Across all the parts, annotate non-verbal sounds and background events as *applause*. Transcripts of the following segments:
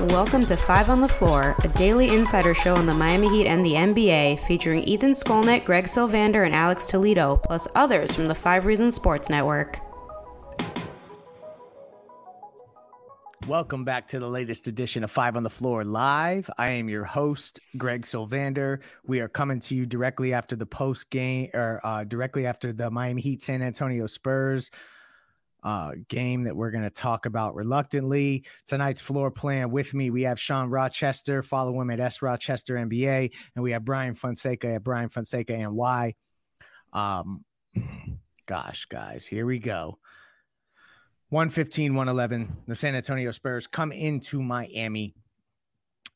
Welcome to Five on the Floor, a daily insider show on the Miami Heat and the NBA, featuring Ethan Skolnick, Greg Sylvander, and Alex Toledo, plus others from the Five Reasons Sports Network. Welcome back to the latest edition of Five on the Floor Live. I am your host, Greg Sylvander. We are coming to you directly after the post game, or uh, directly after the Miami Heat San Antonio Spurs uh, game that we're going to talk about reluctantly. Tonight's floor plan with me, we have Sean Rochester. Follow him at S Rochester NBA, and we have Brian Fonseca at Brian Fonseca and NY. Um, gosh, guys, here we go. 115, 111. The San Antonio Spurs come into Miami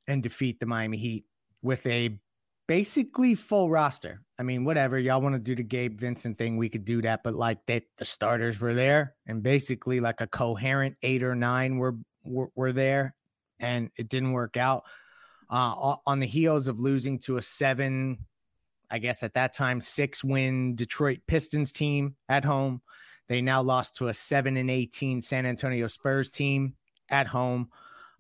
and defeat the Miami Heat with a basically full roster. I mean, whatever y'all want to do the Gabe Vincent thing, we could do that. But like that, the starters were there, and basically like a coherent eight or nine were were, were there, and it didn't work out. Uh, on the heels of losing to a seven, I guess at that time six win Detroit Pistons team at home, they now lost to a seven and eighteen San Antonio Spurs team at home.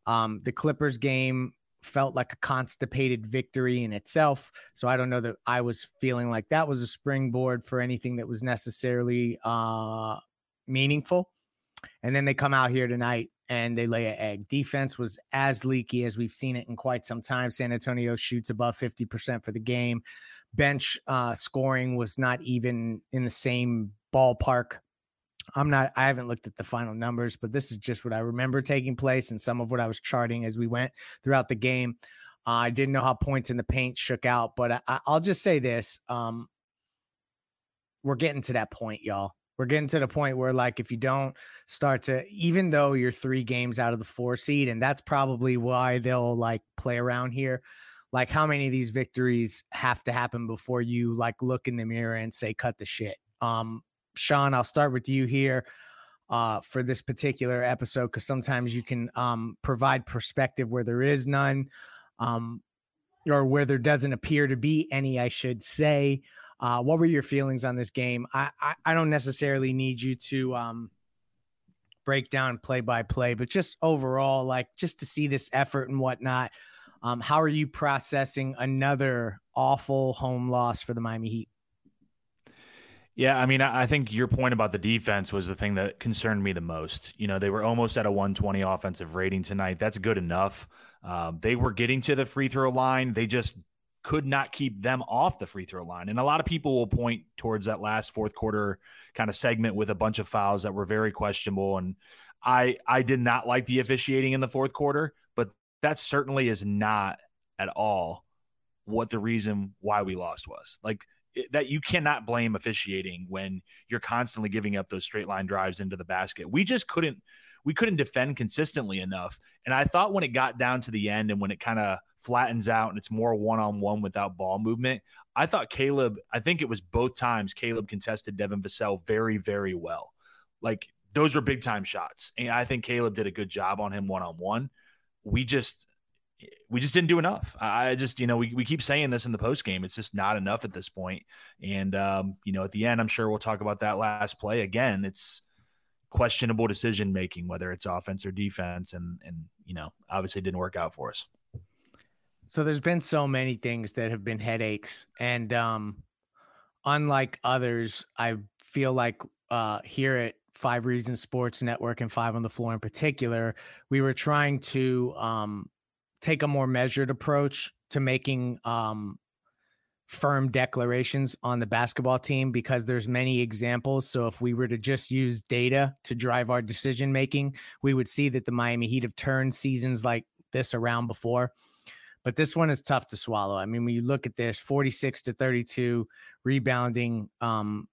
Um, the Clippers game felt like a constipated victory in itself. So I don't know that I was feeling like that was a springboard for anything that was necessarily uh, meaningful. And then they come out here tonight and they lay an egg. Defense was as leaky as we've seen it in quite some time. San Antonio shoots above 50% for the game. Bench uh, scoring was not even in the same ballpark I'm not, I haven't looked at the final numbers, but this is just what I remember taking place and some of what I was charting as we went throughout the game. Uh, I didn't know how points in the paint shook out, but I, will just say this. Um, we're getting to that point, y'all. We're getting to the point where, like, if you don't start to, even though you're three games out of the four seed, and that's probably why they'll like play around here. Like, how many of these victories have to happen before you like look in the mirror and say, cut the shit? Um, Sean, I'll start with you here uh, for this particular episode because sometimes you can um, provide perspective where there is none, um, or where there doesn't appear to be any, I should say. Uh, what were your feelings on this game? I, I, I don't necessarily need you to um, break down play by play, but just overall, like just to see this effort and whatnot. Um, how are you processing another awful home loss for the Miami Heat? Yeah, I mean, I think your point about the defense was the thing that concerned me the most. You know, they were almost at a 120 offensive rating tonight. That's good enough. Um, they were getting to the free throw line. They just could not keep them off the free throw line. And a lot of people will point towards that last fourth quarter kind of segment with a bunch of fouls that were very questionable. And I I did not like the officiating in the fourth quarter, but that certainly is not at all what the reason why we lost was. Like that you cannot blame officiating when you're constantly giving up those straight line drives into the basket. We just couldn't we couldn't defend consistently enough. And I thought when it got down to the end and when it kind of flattens out and it's more one on one without ball movement, I thought Caleb, I think it was both times Caleb contested Devin Vassell very, very well. Like those were big time shots. And I think Caleb did a good job on him one on one. We just we just didn't do enough. I just, you know, we, we keep saying this in the post game. It's just not enough at this point. And, um, you know, at the end, I'm sure we'll talk about that last play again. It's questionable decision making, whether it's offense or defense. And, and, you know, obviously didn't work out for us. So there's been so many things that have been headaches. And, um, unlike others, I feel like, uh, here at Five Reasons Sports Network and Five on the Floor in particular, we were trying to, um, take a more measured approach to making um, firm declarations on the basketball team because there's many examples. So if we were to just use data to drive our decision making, we would see that the Miami Heat have turned seasons like this around before. But this one is tough to swallow. I mean, when you look at this 46 to 32 rebounding um,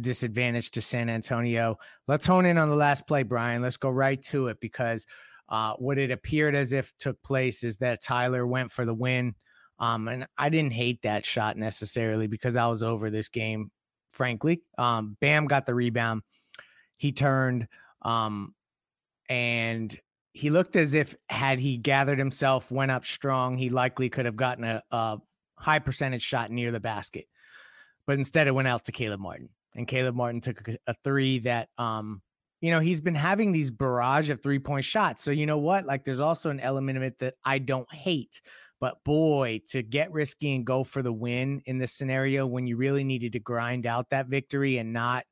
disadvantage to San Antonio. Let's hone in on the last play, Brian. Let's go right to it because uh, what it appeared as if took place is that Tyler went for the win um, and I didn't hate that shot necessarily because I was over this game, frankly. Um, Bam got the rebound. He turned um, and he looked as if had he gathered himself, went up strong, he likely could have gotten a, a high percentage shot near the basket. But instead, it went out to Caleb Martin, and Caleb Martin took a, a three that, um, you know, he's been having these barrage of three point shots. So you know what? Like, there's also an element of it that I don't hate. But boy, to get risky and go for the win in this scenario when you really needed to grind out that victory and not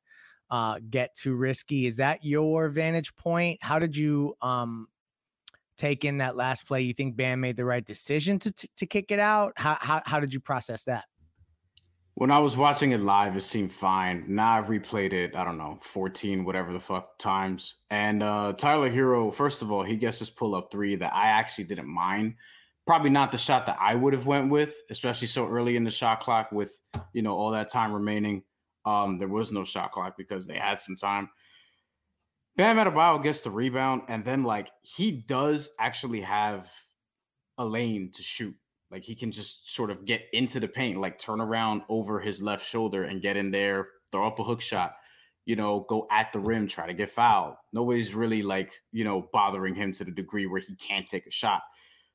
uh, get too risky, is that your vantage point? How did you um, take in that last play? You think Bam made the right decision to to, to kick it out? How, how how did you process that? When I was watching it live, it seemed fine. Now I've replayed it, I don't know, 14, whatever the fuck times. And uh Tyler Herro, first of all, he gets this pull up three that I actually didn't mind probably not the shot that I would have went with, especially so early in the shot clock with you know all that time remaining. Um, there was no shot clock because they had some time. Bam Adebayo gets the rebound, and then like he does actually have a lane to shoot. Like he can just sort of get into the paint, like turn around over his left shoulder and get in there, throw up a hook shot, you know, go at the rim, try to get fouled. Nobody's really like, you know, bothering him to the degree where he can't take a shot.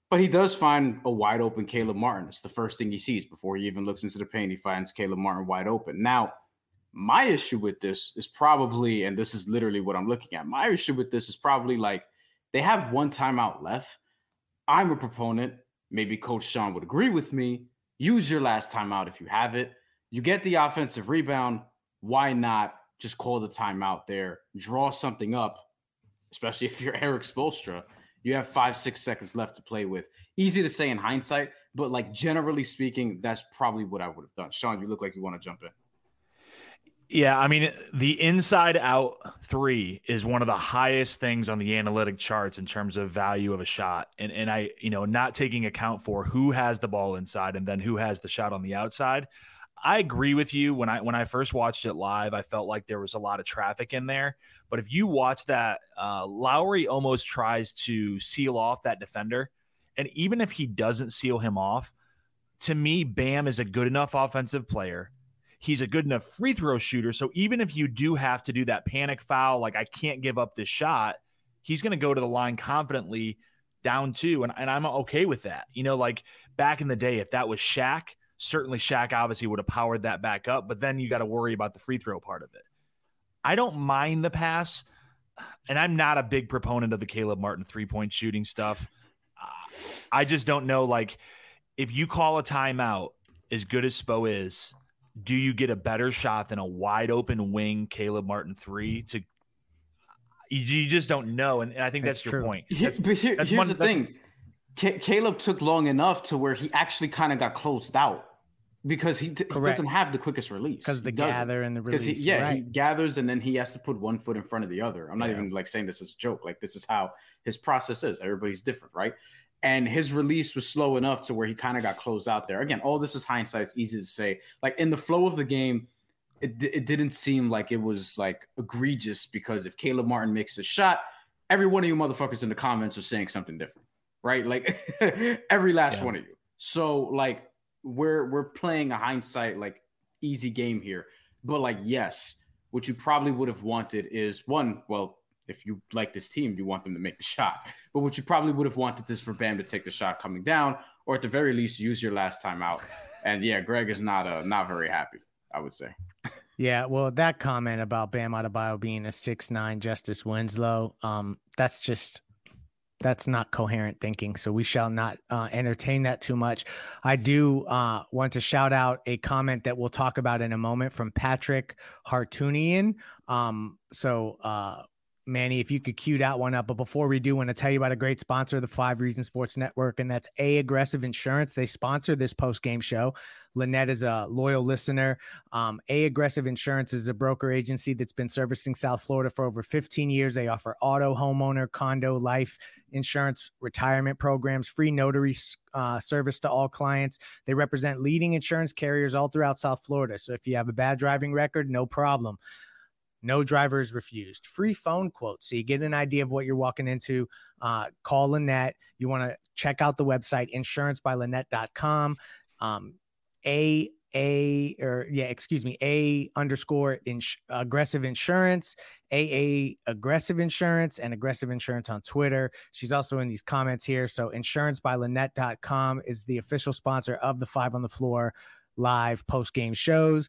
But he does find a wide open Caleb Martin. It's the first thing he sees before he even looks into the paint. He finds Caleb Martin wide open. Now, my issue with this is probably, and this is literally what I'm looking at. My issue with this is probably like they have one timeout left. I'm a proponent. Maybe Coach Sean would agree with me. Use your last timeout if you have it. You get the offensive rebound. Why not just call the timeout there? Draw something up, especially if you're *laughs* Erik Spoelstra you have five, six seconds left to play with. Easy to say in hindsight, but like generally speaking, that's probably what I would have done. Sean, you look like you want to jump in. Yeah, I mean, the inside out three is one of the highest things on the analytic charts in terms of value of a shot. And and I, you know, not taking account for who has the ball inside and then who has the shot on the outside. I agree with you. When I when I first watched it live, I felt like there was a lot of traffic in there. But if you watch that, uh, Lowry almost tries to seal off that defender, and even if he doesn't seal him off, to me, Bam is a good enough offensive player. He's a good enough free throw shooter. So even if you do have to do that panic foul, like I can't give up this shot, he's going to go to the line confidently down two, and, and I'm okay with that. You know, like back in the day, if that was Shaq certainly Shaq obviously would have powered that back up, but then you got to worry about the free throw part of it. I don't mind the pass, and I'm not a big proponent of the Caleb Martin three point shooting stuff. I just don't know. Like, if you call a timeout as good as Spo is, do you get a better shot than a wide open wing Caleb Martin three to? You, just don't know, and, and I think that's, that's your point. That's, but here, that's here's one, the thing: Caleb took long enough to where he actually kind of got closed out because he, he doesn't have the quickest release because the gather and the release. He, yeah, right. he gathers and then he has to put one foot in front of the other. I'm not yeah. even like saying this as a joke. Like this is how his process is. Everybody's different, right? And his release was slow enough to where he kind of got closed out there. Again, all this is hindsight. It's easy to say. Like in the flow of the game, it, it didn't seem like it was like egregious because if Caleb Martin makes a shot, every one of you motherfuckers in the comments are saying something different, right? Like *laughs* every last yeah. one of you. So like we're we're playing a hindsight like easy game here. But like, yes, what you probably would have wanted is one, well, if you like this team, you want them to make the shot. But what you probably would have wanted is for Bam to take the shot coming down, or at the very least, use your last time out. *laughs* And yeah, Greg is not uh not very happy, I would say. Yeah, well, that comment about Bam Adebayo being a six nine Justice Winslow, um, that's just that's not coherent thinking. So we shall not uh, entertain that too much. I do uh, want to shout out a comment that we'll talk about in a moment from Patrick Hartunian. Um, so uh, Manny, if you could cue that one up. But before we do, I want to tell you about a great sponsor of the Five Reasons Sports Network, and that's A Aggressive Insurance. They sponsor this post game show. Lynette is a loyal listener. Um, a Aggressive Insurance is a broker agency that's been servicing South Florida for over 15 years. They offer auto, homeowner, condo, life insurance, retirement programs, free notary uh, service to all clients. They represent leading insurance carriers all throughout South Florida. So if you have a bad driving record, no problem. No drivers refused. Free phone quotes. So you get an idea of what you're walking into. Uh, call Lynette. You want to check out the website, insurancebylynette.com. Um, a a or yeah, excuse me, a underscore ins- aggressive insurance, AA aggressive insurance, and aggressive insurance on Twitter. She's also in these comments here. So insurancebylynette.com is the official sponsor of the Five on the Floor live post game shows.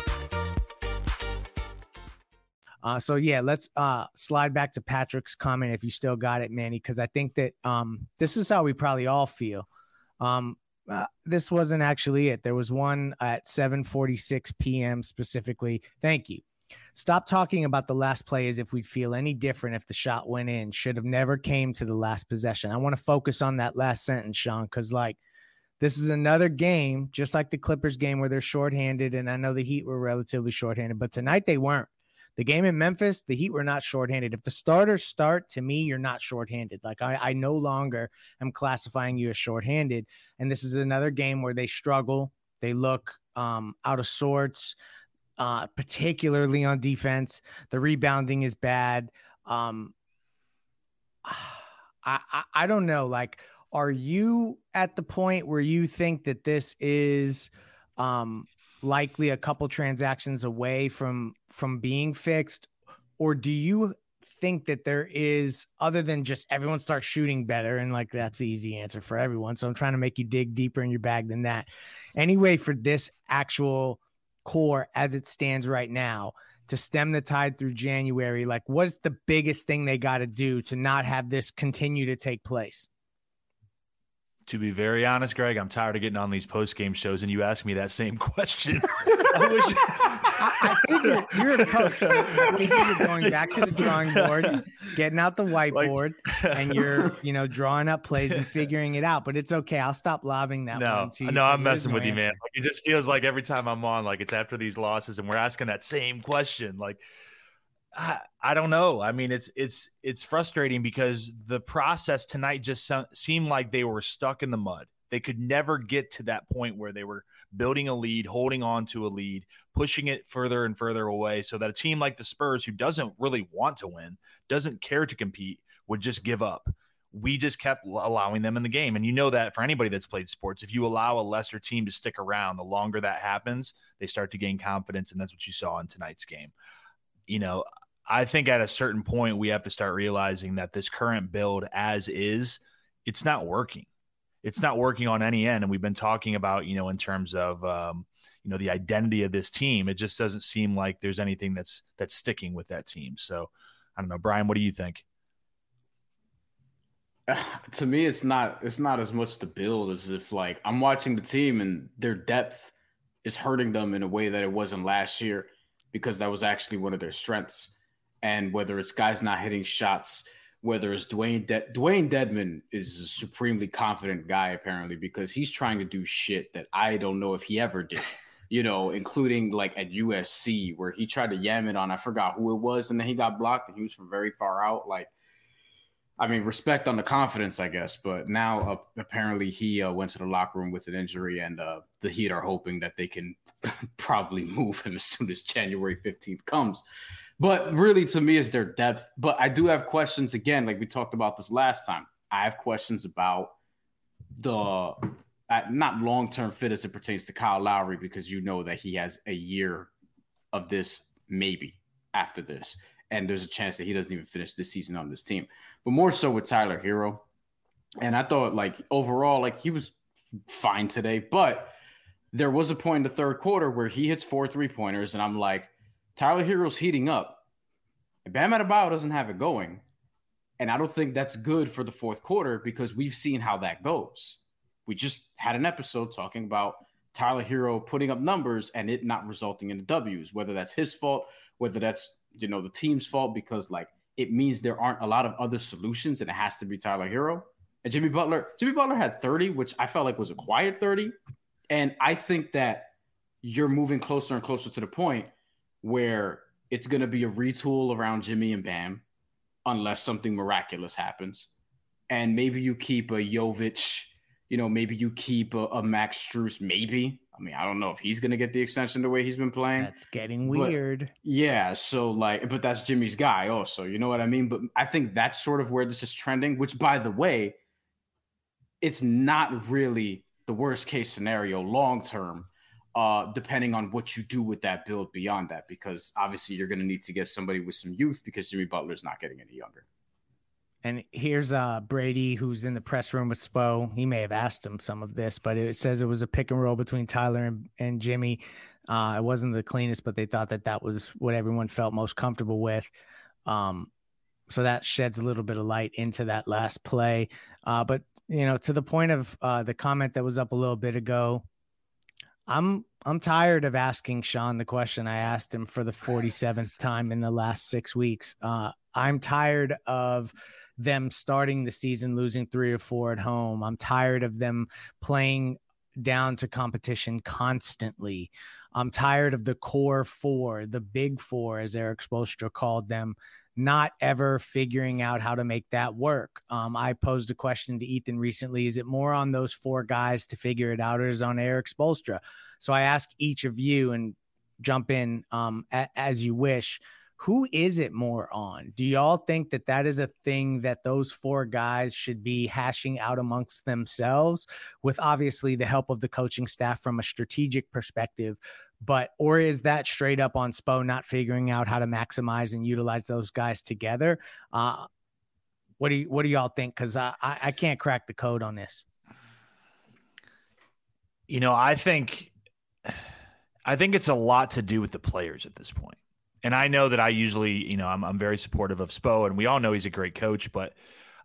Uh, so yeah, let's uh, slide back to Patrick's comment if you still got it, Manny, because I think that um, this is how we probably all feel. Um, uh, this wasn't actually it. There was one at 7:46 p.m. specifically. Thank you. Stop talking about the last play as if we'd feel any different if the shot went in. Should have never came to the last possession. I want to focus on that last sentence, Sean, because like this is another game, just like the Clippers game where they're shorthanded, and I know the Heat were relatively shorthanded, but tonight they weren't. The game in Memphis, the Heat were not shorthanded. If the starters start, to me, you're not shorthanded. Like I, I no longer am classifying you as shorthanded. And this is another game where they struggle. They look um, out of sorts, uh, particularly on defense. The rebounding is bad. Um, *sighs* I, I, I don't know. Like, are you at the point where you think that this is um, likely a couple transactions away from from being fixed? Or do you think that there is other than just everyone starts shooting better and like that's the easy answer for everyone so i'm trying to make you dig deeper in your bag than that. Anyway for this actual core as it stands right now to stem the tide through january like what's the biggest thing they got to do to not have this continue to take place to be very honest, Greg, I'm tired of getting on these post game shows, and you ask me that same *laughs* question. *laughs* I, wish... I, I figured you're a coach. you're going back to the drawing board, getting out the *laughs* whiteboard, like... and you're you know drawing up plays and figuring it out. But it's okay. I'll stop lobbing that. No, one no, I'm messing no with answer. you, man. Like, it just feels like every time I'm on, like it's after these losses, and we're asking that same question, like. I, don't know. I mean, it's it's it's frustrating because the process tonight just seemed like they were stuck in the mud. They could never get to that point where they were building a lead, holding on to a lead, pushing it further and further away, so that a team like the Spurs, who doesn't really want to win, doesn't care to compete, would just give up. We just kept allowing them in the game, and you know that for anybody that's played sports, if you allow a lesser team to stick around, the longer that happens, they start to gain confidence, and that's what you saw in tonight's game you know, I think at a certain point we have to start realizing that this current build as is, it's not working. It's not working on any end. And we've been talking about, you know, in terms of um, you know, the identity of this team. It just doesn't seem like there's anything that's that's sticking with that team. So I don't know. Brian, what do you think? *sighs* to me it's not it's not as much the build as if like I'm watching the team and their depth is hurting them in a way that it wasn't last year because that was actually one of their strengths. And whether it's guys not hitting shots, whether it's Dewayne De- Dewayne Dedmon is a supremely confident guy apparently because he's trying to do shit that I don't know if he ever did. *laughs* You know, including like at USC where he tried to yam it on I forgot who it was, and then he got blocked and he was from very far out. Like, I mean, respect on the confidence, I guess. But now uh, apparently he uh, went to the locker room with an injury, and uh, the Heat are hoping that they can *laughs* probably move him as soon as January 15th comes. But really, to me, is their depth. But I do have questions again, like we talked about this last time. I have questions about the uh, not long term fit as it pertains to Kyle Lowry because you know that he has a year of this maybe after this. And there's a chance that he doesn't even finish this season on this team. But more so with Tyler Herro. And I thought like overall, like he was fine today, but there was a point in the third quarter where he hits four three pointers, and I'm like, Tyler Herro's heating up. And Bam Adebayo doesn't have it going. And I don't think that's good for the fourth quarter because we've seen how that goes. We just had an episode talking about Tyler Herro putting up numbers and it not resulting in the W's, whether that's his fault, whether that's you know the team's fault because like it means there aren't a lot of other solutions and it has to be Tyler Herro. And Jimmy Butler, Jimmy Butler had 30, which I felt like was a quiet 30. And I think that you're moving closer and closer to the point where it's going to be a retool around Jimmy and Bam, unless something miraculous happens. And maybe you keep a Jovic, you know, maybe you keep a, a Max Strus, maybe. I mean, I don't know if he's going to get the extension the way he's been playing. That's getting weird. But, yeah. So, like, but that's Jimmy's guy also. You know what I mean? But I think that's sort of where this is trending, which, by the way, it's not really the worst case scenario long term, uh, depending on what you do with that build beyond that, because obviously you're going to need to get somebody with some youth because Jimmy Butler's not getting any younger. And here's uh, Brady, who's in the press room with Spo. He may have asked him some of this, but it says it was a pick and roll between Tyler and, and Jimmy. Uh, it wasn't the cleanest, but they thought that that was what everyone felt most comfortable with. Um, so that sheds a little bit of light into that last play. Uh, but you know, to the point of uh, the comment that was up a little bit ago, I'm I'm tired of asking Sean the question I asked him for the 47th time in the last six weeks. Uh, I'm tired of them starting the season losing three or four at home. I'm tired of them playing down to competition constantly. I'm tired of the core four, the big four, as Erik Spoelstra called them, not ever figuring out how to make that work. Um, I posed a question to Ethan recently Is it more on those four guys to figure it out, or is it on Erik Spoelstra? So I ask each of you and jump in um, a- as you wish. Who is it more on? Do y'all think that that is a thing that those four guys should be hashing out amongst themselves with obviously the help of the coaching staff from a strategic perspective? but or is that straight up on Spo not figuring out how to maximize and utilize those guys together? Uh, what do you what do y'all think? Because I, I I can't crack the code on this. You know, I think I think it's a lot to do with the players at this point. And I know that I usually, you know, I'm, I'm very supportive of Spo, and we all know he's a great coach, but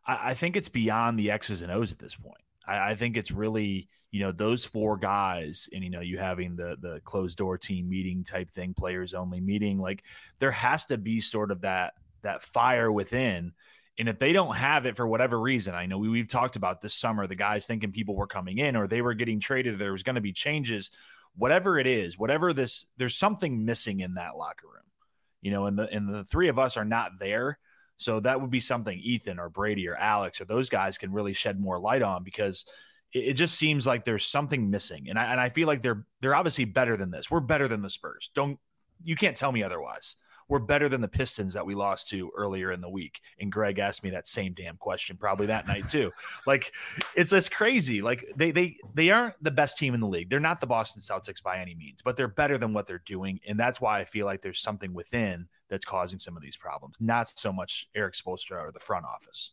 I, I think it's beyond the X's and O's at this point. I, I think it's really you know those four guys and you know you having the the closed door team meeting type thing players only meeting like there has to be sort of that that fire within and if they don't have it for whatever reason i know we, we've talked about this summer the guys thinking people were coming in or they were getting traded there was going to be changes whatever it is whatever this there's something missing in that locker room you know and the and the three of us are not there so that would be something ethan or brady or alex or those guys can really shed more light on because it, just seems like there's something missing. And I, and I feel like they're they're obviously better than this. We're better than the Spurs. Don't you can't tell me otherwise. We're better than the Pistons that we lost to earlier in the week. And Greg asked me that same damn question probably that night too. Like it's just crazy. Like they they they aren't the best team in the league. They're not the Boston Celtics by any means, but they're better than what they're doing. And that's why I feel like there's something within that's causing some of these problems. Not so much Erik Spoelstra or the front office.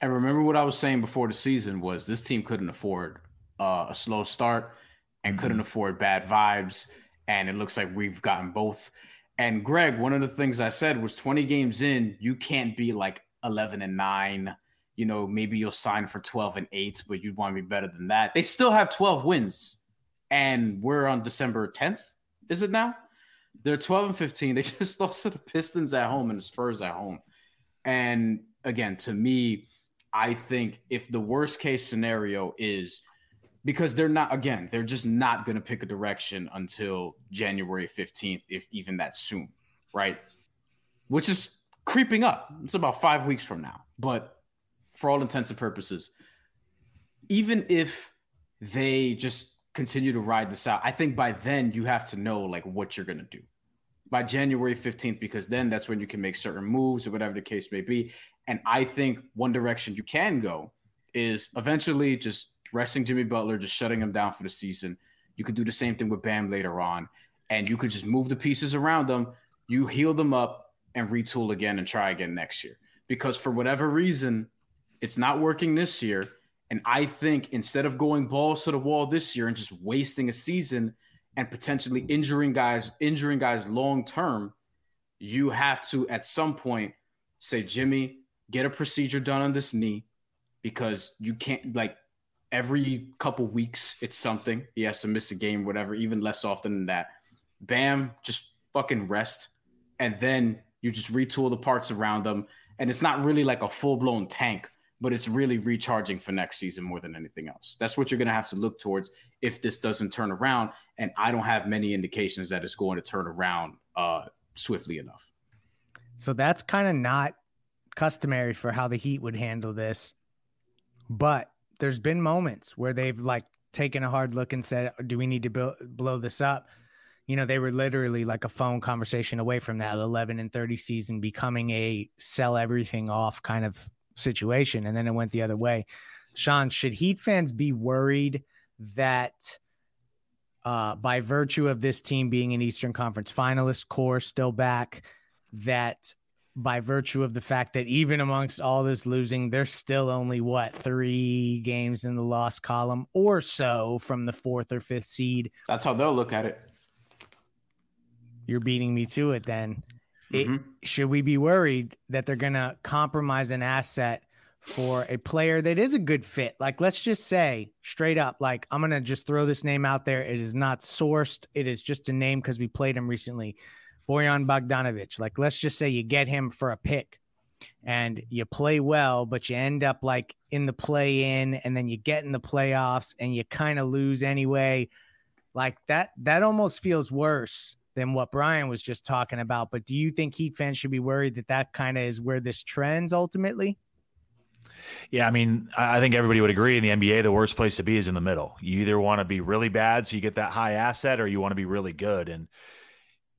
And remember what I was saying before the season was this team couldn't afford uh, a slow start and couldn't mm-hmm. afford bad vibes. And it looks like we've gotten both. And Greg, one of the things I said was 20 games in, you can't be like 11 and 9. You know, maybe you'll sign for 12 and 8, but you'd want to be better than that. They still have 12 wins. And we're on December 10th, is it now? They're 12 and 15. *laughs* They just lost to the Pistons at home and the Spurs at home. And again, to me, I think if the worst case scenario is because they're not again, they're just not going to pick a direction until January 15th, if even that soon, right? Which is creeping up. It's about five weeks from now. But for all intents and purposes, even if they just continue to ride this out, I think by then you have to know like what you're gonna do by January 15th, because then that's when you can make certain moves or whatever the case may be. And I think one direction you can go is eventually just resting Jimmy Butler, just shutting him down for the season. You could do the same thing with Bam later on, and you could just move the pieces around them. You heal them up, and retool again and try again next year. Because for whatever reason, it's not working this year. And I think instead of going balls to the wall this year and just wasting a season and potentially injuring guys, injuring guys long term, you have to at some point say, Jimmy, get a procedure done on this knee because you can't like every couple weeks it's something. He has to miss a game, whatever, even less often than that. Bam, just fucking rest. And then you just retool the parts around them. And it's not really like a full blown tank, but it's really recharging for next season more than anything else. That's what you're going to have to look towards if this doesn't turn around. And I don't have many indications that it's going to turn around uh, swiftly enough. So that's kind of not customary for how the Heat would handle this. But there's been moments where they've like taken a hard look and said, "Do we need to blow, blow this up?" You know, they were literally like a phone conversation away from that 11 and 30 season becoming a sell everything off kind of situation, and then it went the other way. Sean, should Heat fans be worried that? Uh, by virtue of this team being an Eastern Conference finalist, core still back, that by virtue of the fact that even amongst all this losing, there's still only what three games in the loss column or so from the fourth or fifth seed. That's how they'll look at it. You're beating me to it then. Mm-hmm. It, should we be worried that they're going to compromise an asset for a player that is a good fit? Like, let's just say straight up, like, I'm going to just throw this name out there. It is not sourced, it is just a name because we played him recently. Bojan Bogdanovic. Like, let's just say you get him for a pick and you play well, but you end up like in the play in and then you get in the playoffs and you kind of lose anyway. Like that, that almost feels worse than what Brian was just talking about. But do you think Heat fans should be worried that that kind of is where this trends ultimately? Yeah, I mean, I think everybody would agree in the NBA, the worst place to be is in the middle. You either want to be really bad so you get that high asset, or you want to be really good. And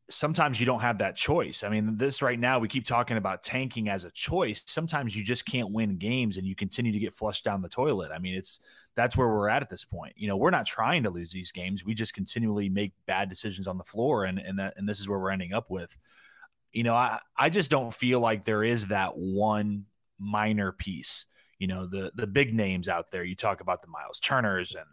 sometimes you don't have that choice. I mean, this right now, we keep talking about tanking as a choice. Sometimes you just can't win games and you continue to get flushed down the toilet. I mean, it's that's where we're at at this point. You know, we're not trying to lose these games. We just continually make bad decisions on the floor and and that and this is where we're ending up with. You know, I I just don't feel like there is that one minor piece. You know, the the big names out there. You talk about the Miles Turners and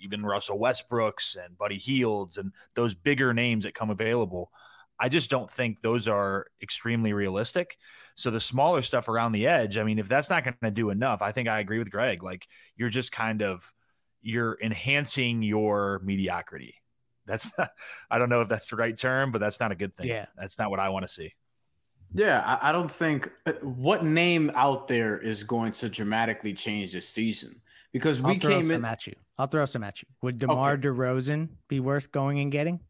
even Russell Westbrooks and Buddy Hields and those bigger names that come available. I just don't think those are extremely realistic. So the smaller stuff around the edge, I mean, if that's not going to do enough, I think I agree with Greg. Like you're just kind of you're enhancing your mediocrity. That's not, *laughs* I don't know if that's the right term, but that's not a good thing. Yeah, that's not what I want to see. Yeah, I, I don't think uh, what name out there is going to dramatically change this season because we I'll throw came some in. at you. I'll throw some at you. Would DeMar Okay. DeRozan be worth going and getting?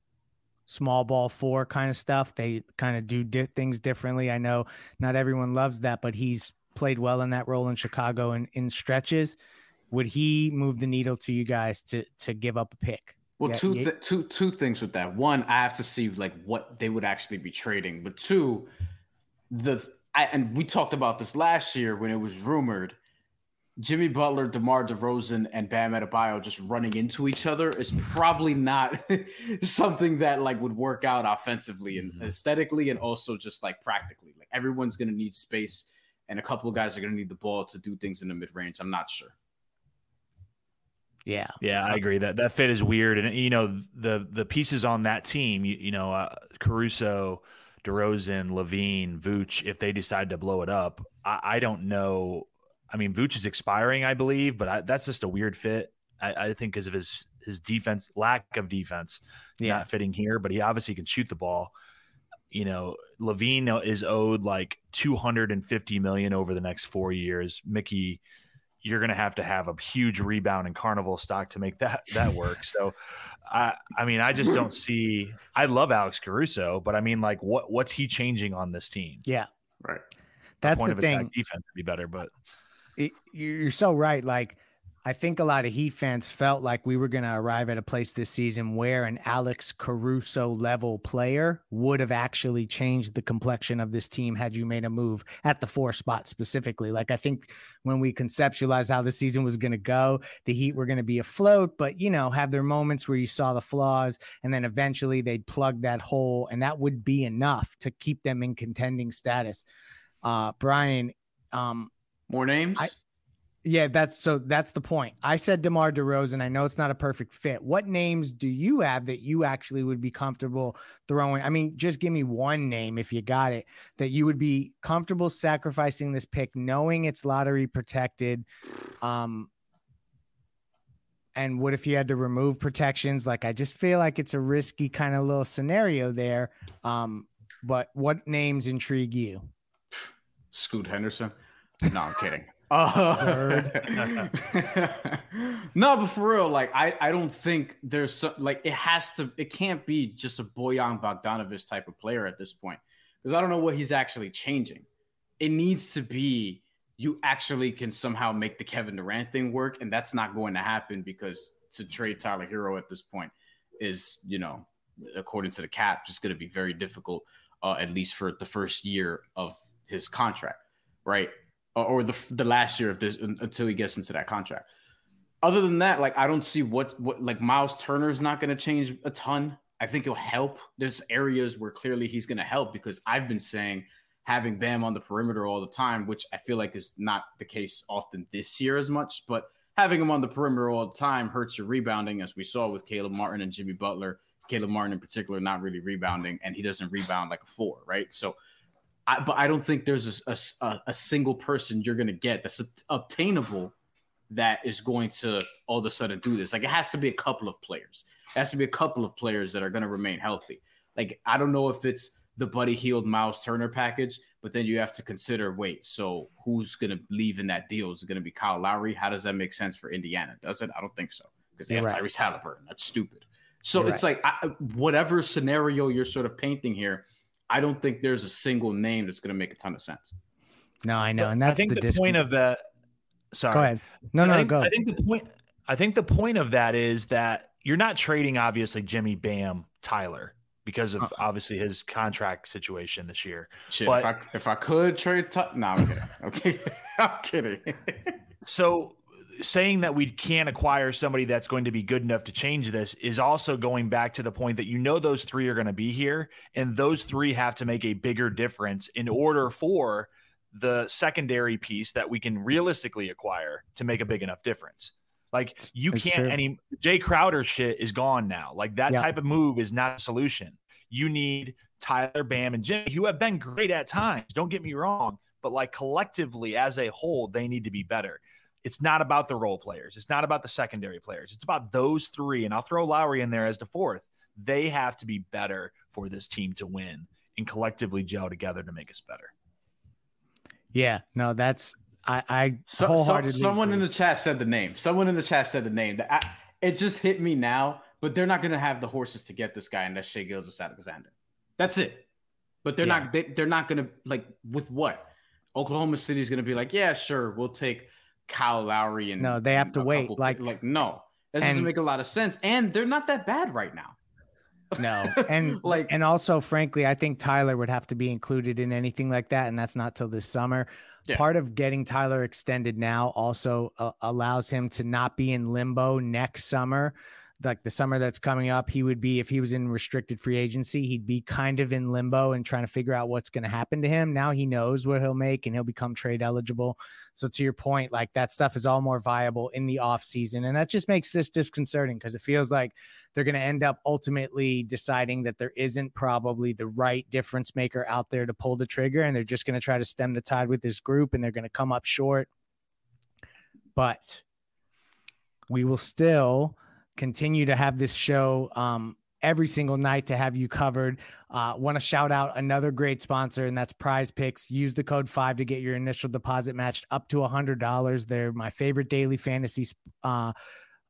Small ball four kind of stuff. They kind of do di- things differently. I know not everyone loves that, but he's played well in that role in Chicago and in stretches. Would he move the needle to you guys to to give up a pick? Well, Yeah, two, yeah. two, two things with that. One, I have to see like what they would actually be trading. But two, the I, and we talked about this last year when it was rumored. Jimmy Butler, DeMar DeRozan, and Bam Adebayo just running into each other is probably not *laughs* something that like would work out offensively and aesthetically, and also just like practically. Like everyone's gonna need space, and a couple of guys are gonna need the ball to do things in the mid range. I'm not sure. Yeah. Yeah, I agree that that fit is weird, and you know the the pieces on that team, you, you know, uh, Caruso, DeRozan, LaVine, Vooch, if they decide to blow it up, I, I don't know. I mean, Vooch is expiring, I believe, but I, that's just a weird fit. I, I think because of his his defense, lack of defense, Yeah. not fitting here. But he obviously can shoot the ball. You know, LaVine is owed like two hundred and fifty million over the next four years. Mickey you're going to have to have a huge rebound in carnival stock to make that that work. So, I I mean, I just don't see. I love Alex Caruso, but I mean, like, what what's he changing on this team? Yeah. Right. That's point the of thing. defense would be better, but it, you're so right. Like, I think a lot of Heat fans felt like we were going to arrive at a place this season where an Alex Caruso level player would have actually changed the complexion of this team had you made a move at the four spot specifically. Like, I think when we conceptualized how the season was going to go, the Heat were going to be afloat, but, you know, have their moments where you saw the flaws and then eventually they'd plug that hole and that would be enough to keep them in contending status. Uh, Brian, um, more names? I, yeah, that's so that's the point. I said DeMar DeRozan. I know it's not a perfect fit. What names do you have that you actually would be comfortable throwing? I mean, just give me one name if you got it that you would be comfortable sacrificing this pick, knowing it's lottery protected. Um, and what if you had to remove protections? Like, I just feel like it's a risky kind of little scenario there. Um, but what names intrigue you? Scoot Henderson. No, I'm kidding. *laughs* Uh, *laughs* no, but for real, like I, I don't think there's so, like it has to, it can't be just a Bojan Bogdanovic type of player at this point because I don't know what he's actually changing. It needs to be you actually can somehow make the Kevin Durant thing work, and that's not going to happen because to trade Tyler Herro at this point is, you know, according to the cap, just going to be very difficult, uh, at least for the first year of his contract, right? Or the the last year of this until he gets into that contract. Other than that, like I don't see what what like Miles Turner's not going to change a ton. I think he'll help. There's areas where clearly he's going to help because I've been saying having Bam on the perimeter all the time, which I feel like is not the case often this year as much, but having him on the perimeter all the time hurts your rebounding, as we saw with Caleb Martin and Jimmy Butler. Caleb Martin in particular, not really rebounding, and he doesn't rebound like a four, right? So I, but I don't think there's a, a, a single person you're going to get that's obtainable that is going to all of a sudden do this. Like it has to be a couple of players. It has to be a couple of players that are going to remain healthy. Like I don't know if it's the Buddy Hield Miles Turner package, but then you have to consider wait, so who's going to leave in that deal? Is it going to be Kyle Lowry? How does that make sense for Indiana? Does it? I don't think so because they have right. Tyrese Halliburton. That's stupid. So you're it's right. like I, whatever scenario you're sort of painting here, I don't think there's a single name that's going to make a ton of sense. No, I know, and that's I think the, the point of the. Sorry, go ahead. No, no, I think, go. I think the point. I think the point of that is that you're not trading obviously Jimmy Bam Tyler because of uh-uh. obviously his contract situation this year. Shit, but, if I, if I could trade, t- no, I'm kidding. *laughs* I'm kidding. *laughs* I'm kidding. so saying that we can't acquire somebody that's going to be good enough to change this is also going back to the point that you know those three are going to be here and those three have to make a bigger difference in order for the secondary piece that we can realistically acquire to make a big enough difference. Like you it's can't true. any Jae Crowder shit is gone now. Like that yeah. type of move is not a solution. You need Tyler Bam and Jimmy who have been great at times. Don't get me wrong, but like collectively as a whole, they need to be better. It's not about the role players. It's not about the secondary players. It's about those three. And I'll throw Lowry in there as the fourth. They have to be better for this team to win and collectively gel together to make us better. Yeah, no, that's I. I so, so, someone agree. in the chat said the name. Someone in the chat said the name. I, it just hit me now. But they're not going to have the horses to get this guy unless Shai Gilgeous-Alexander. That's it. But they're yeah. not. They, they're not going to like with what Oklahoma City is going to be like. Yeah, sure, we'll take Kyle Lowry and no, they have to wait. Like, like no, that doesn't make a lot of sense. And they're not that bad right now. *laughs* No, and *laughs* like, and also, frankly, I think Tyler would have to be included in anything like that, and that's not till this summer. Yeah. Part of getting Tyler extended now also uh, allows him to not be in limbo next summer like the summer that's coming up, he would be if he was in restricted free agency, he'd be kind of in limbo and trying to figure out what's going to happen to him. Now he knows what he'll make and he'll become trade eligible. So to your point, like that stuff is all more viable in the off season, and that just makes this disconcerting because it feels like they're going to end up ultimately deciding that there isn't probably the right difference maker out there to pull the trigger, and they're just going to try to stem the tide with this group, and they're going to come up short. But we will still continue to have this show um, every single night to have you covered. Uh, Want to shout out another great sponsor, and that's PrizePicks. Use the code five to get your initial deposit matched up to a hundred dollars. They're my favorite daily fantasy uh,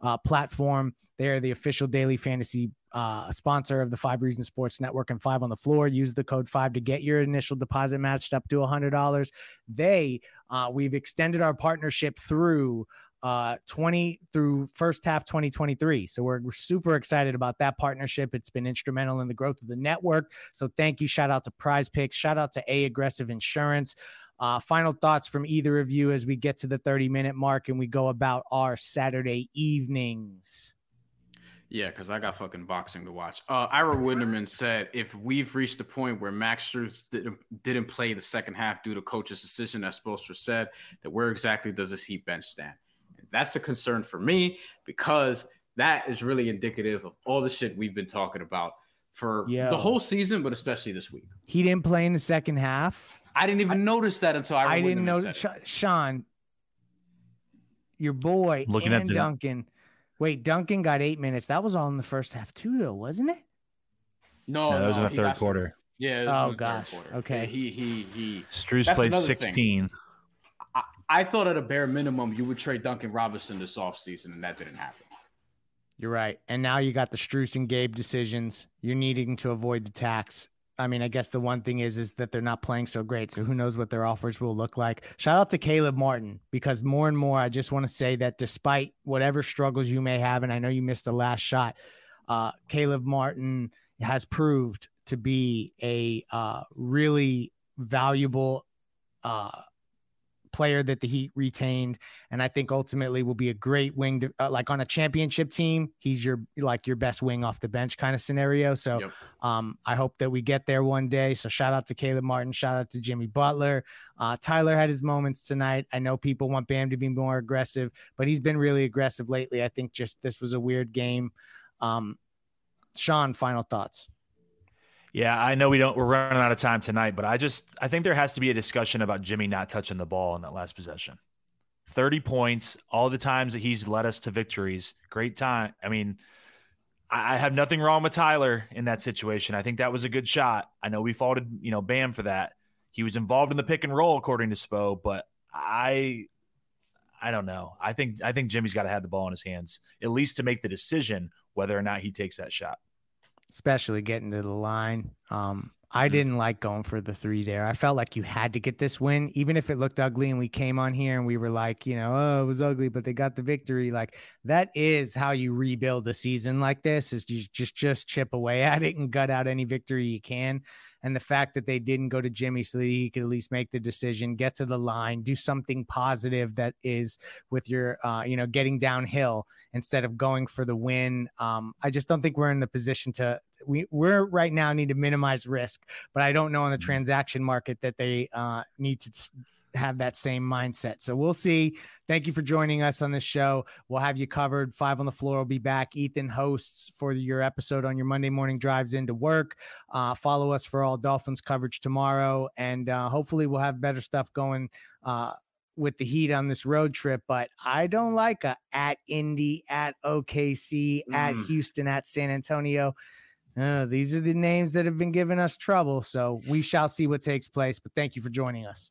uh, platform. They are the official daily fantasy uh, sponsor of the Five Reasons Sports Network and Five on the Floor. Use the code five to get your initial deposit matched up to a hundred dollars. They uh, we've extended our partnership through uh 20 through first half 2023 so we're, we're, super excited about that partnership. It's been instrumental in the growth of the network. So thank you. Shout out to PrizePicks. Shout out to a aggressive insurance. Uh, final thoughts from either of you as we get to the 30 minute mark and we go about our saturday evenings. Yeah, because I got fucking boxing to watch. Uh, Ira Winderman said if we've reached the point where Max didn't, didn't play the second half due to coach's decision, as Spoelstra said, that where exactly does this Heat bench stand? And that's a concern for me because that is really indicative of all the shit we've been talking about for Yo. the whole season, but especially this week. He didn't play in the second half. I didn't even I, notice that until I. I didn't know. Sean, your boy, looking at the, Duncan Wait, Duncan got eight minutes. That was all in the first half too, though, wasn't it? No, no that was in oh, the third quarter. Some, yeah. oh gosh. Okay. He he he. Strus played sixteen. I, I, thought at a bare minimum you would trade Duncan Robinson this offseason, and that didn't happen. You're right. And now you got the Strus and Gabe decisions. You're needing to avoid the tax. I mean, I guess the one thing is is that they're not playing so great. So who knows what their offers will look like. Shout out to Caleb Martin because more and more I just want to say that despite whatever struggles you may have, and I know you missed the last shot, uh, Caleb Martin has proved to be a uh, really valuable uh, player that the Heat retained, and I think ultimately will be a great wing. To, uh, like on a championship team, he's your like your best wing off the bench kind of scenario. So, yep. um, I hope that we get there one day. So shout out to Caleb Martin, shout out to Jimmy Butler. Uh, Tyler had his moments tonight. I know people want Bam to be more aggressive, but he's been really aggressive lately. I think just this was a weird game. Um, Sean, final thoughts. Yeah, I know we don't. We're running out of time tonight, but I just I think there has to be a discussion about Jimmy not touching the ball in that last possession. Thirty points, all the times that he's led us to victories. Great time. I mean, I have nothing wrong with Tyler in that situation. I think that was a good shot. I know we faulted, you know, Bam for that. He was involved in the pick and roll, according to Spo, but I I don't know. I think I think Jimmy's got to have the ball in his hands, at least to make the decision whether or not he takes that shot especially getting to the line. Um, I mm-hmm. didn't like going for the three there. I felt like you had to get this win, even if it looked ugly and we came on here and we were like, you know, oh, it was ugly, but they got the victory. Like that is how you rebuild a season like this is just just just chip away at it and gut out any victory you can and the fact that they didn't go to Jimmy so that he could at least make the decision, get to the line, do something positive that is with your, uh, you know, getting downhill instead of going for the win. Um, I just don't think we're in the position to. We we're right now need to minimize risk, but I don't know on the mm-hmm. transaction market that they uh, need to have that same mindset. So we'll see. Thank you for joining us on this show. We'll have you covered. Five on the floor will be back. Ethan hosts for your episode on your Monday morning drives into work. Uh, follow us for all Dolphins coverage tomorrow, and uh, hopefully we'll have better stuff going. Uh, with the Heat on this road trip, but I don't like a at Indy, at OKC, mm. at Houston, at San Antonio. Uh, these are the names that have been giving us trouble. So we shall see what takes place. But thank you for joining us.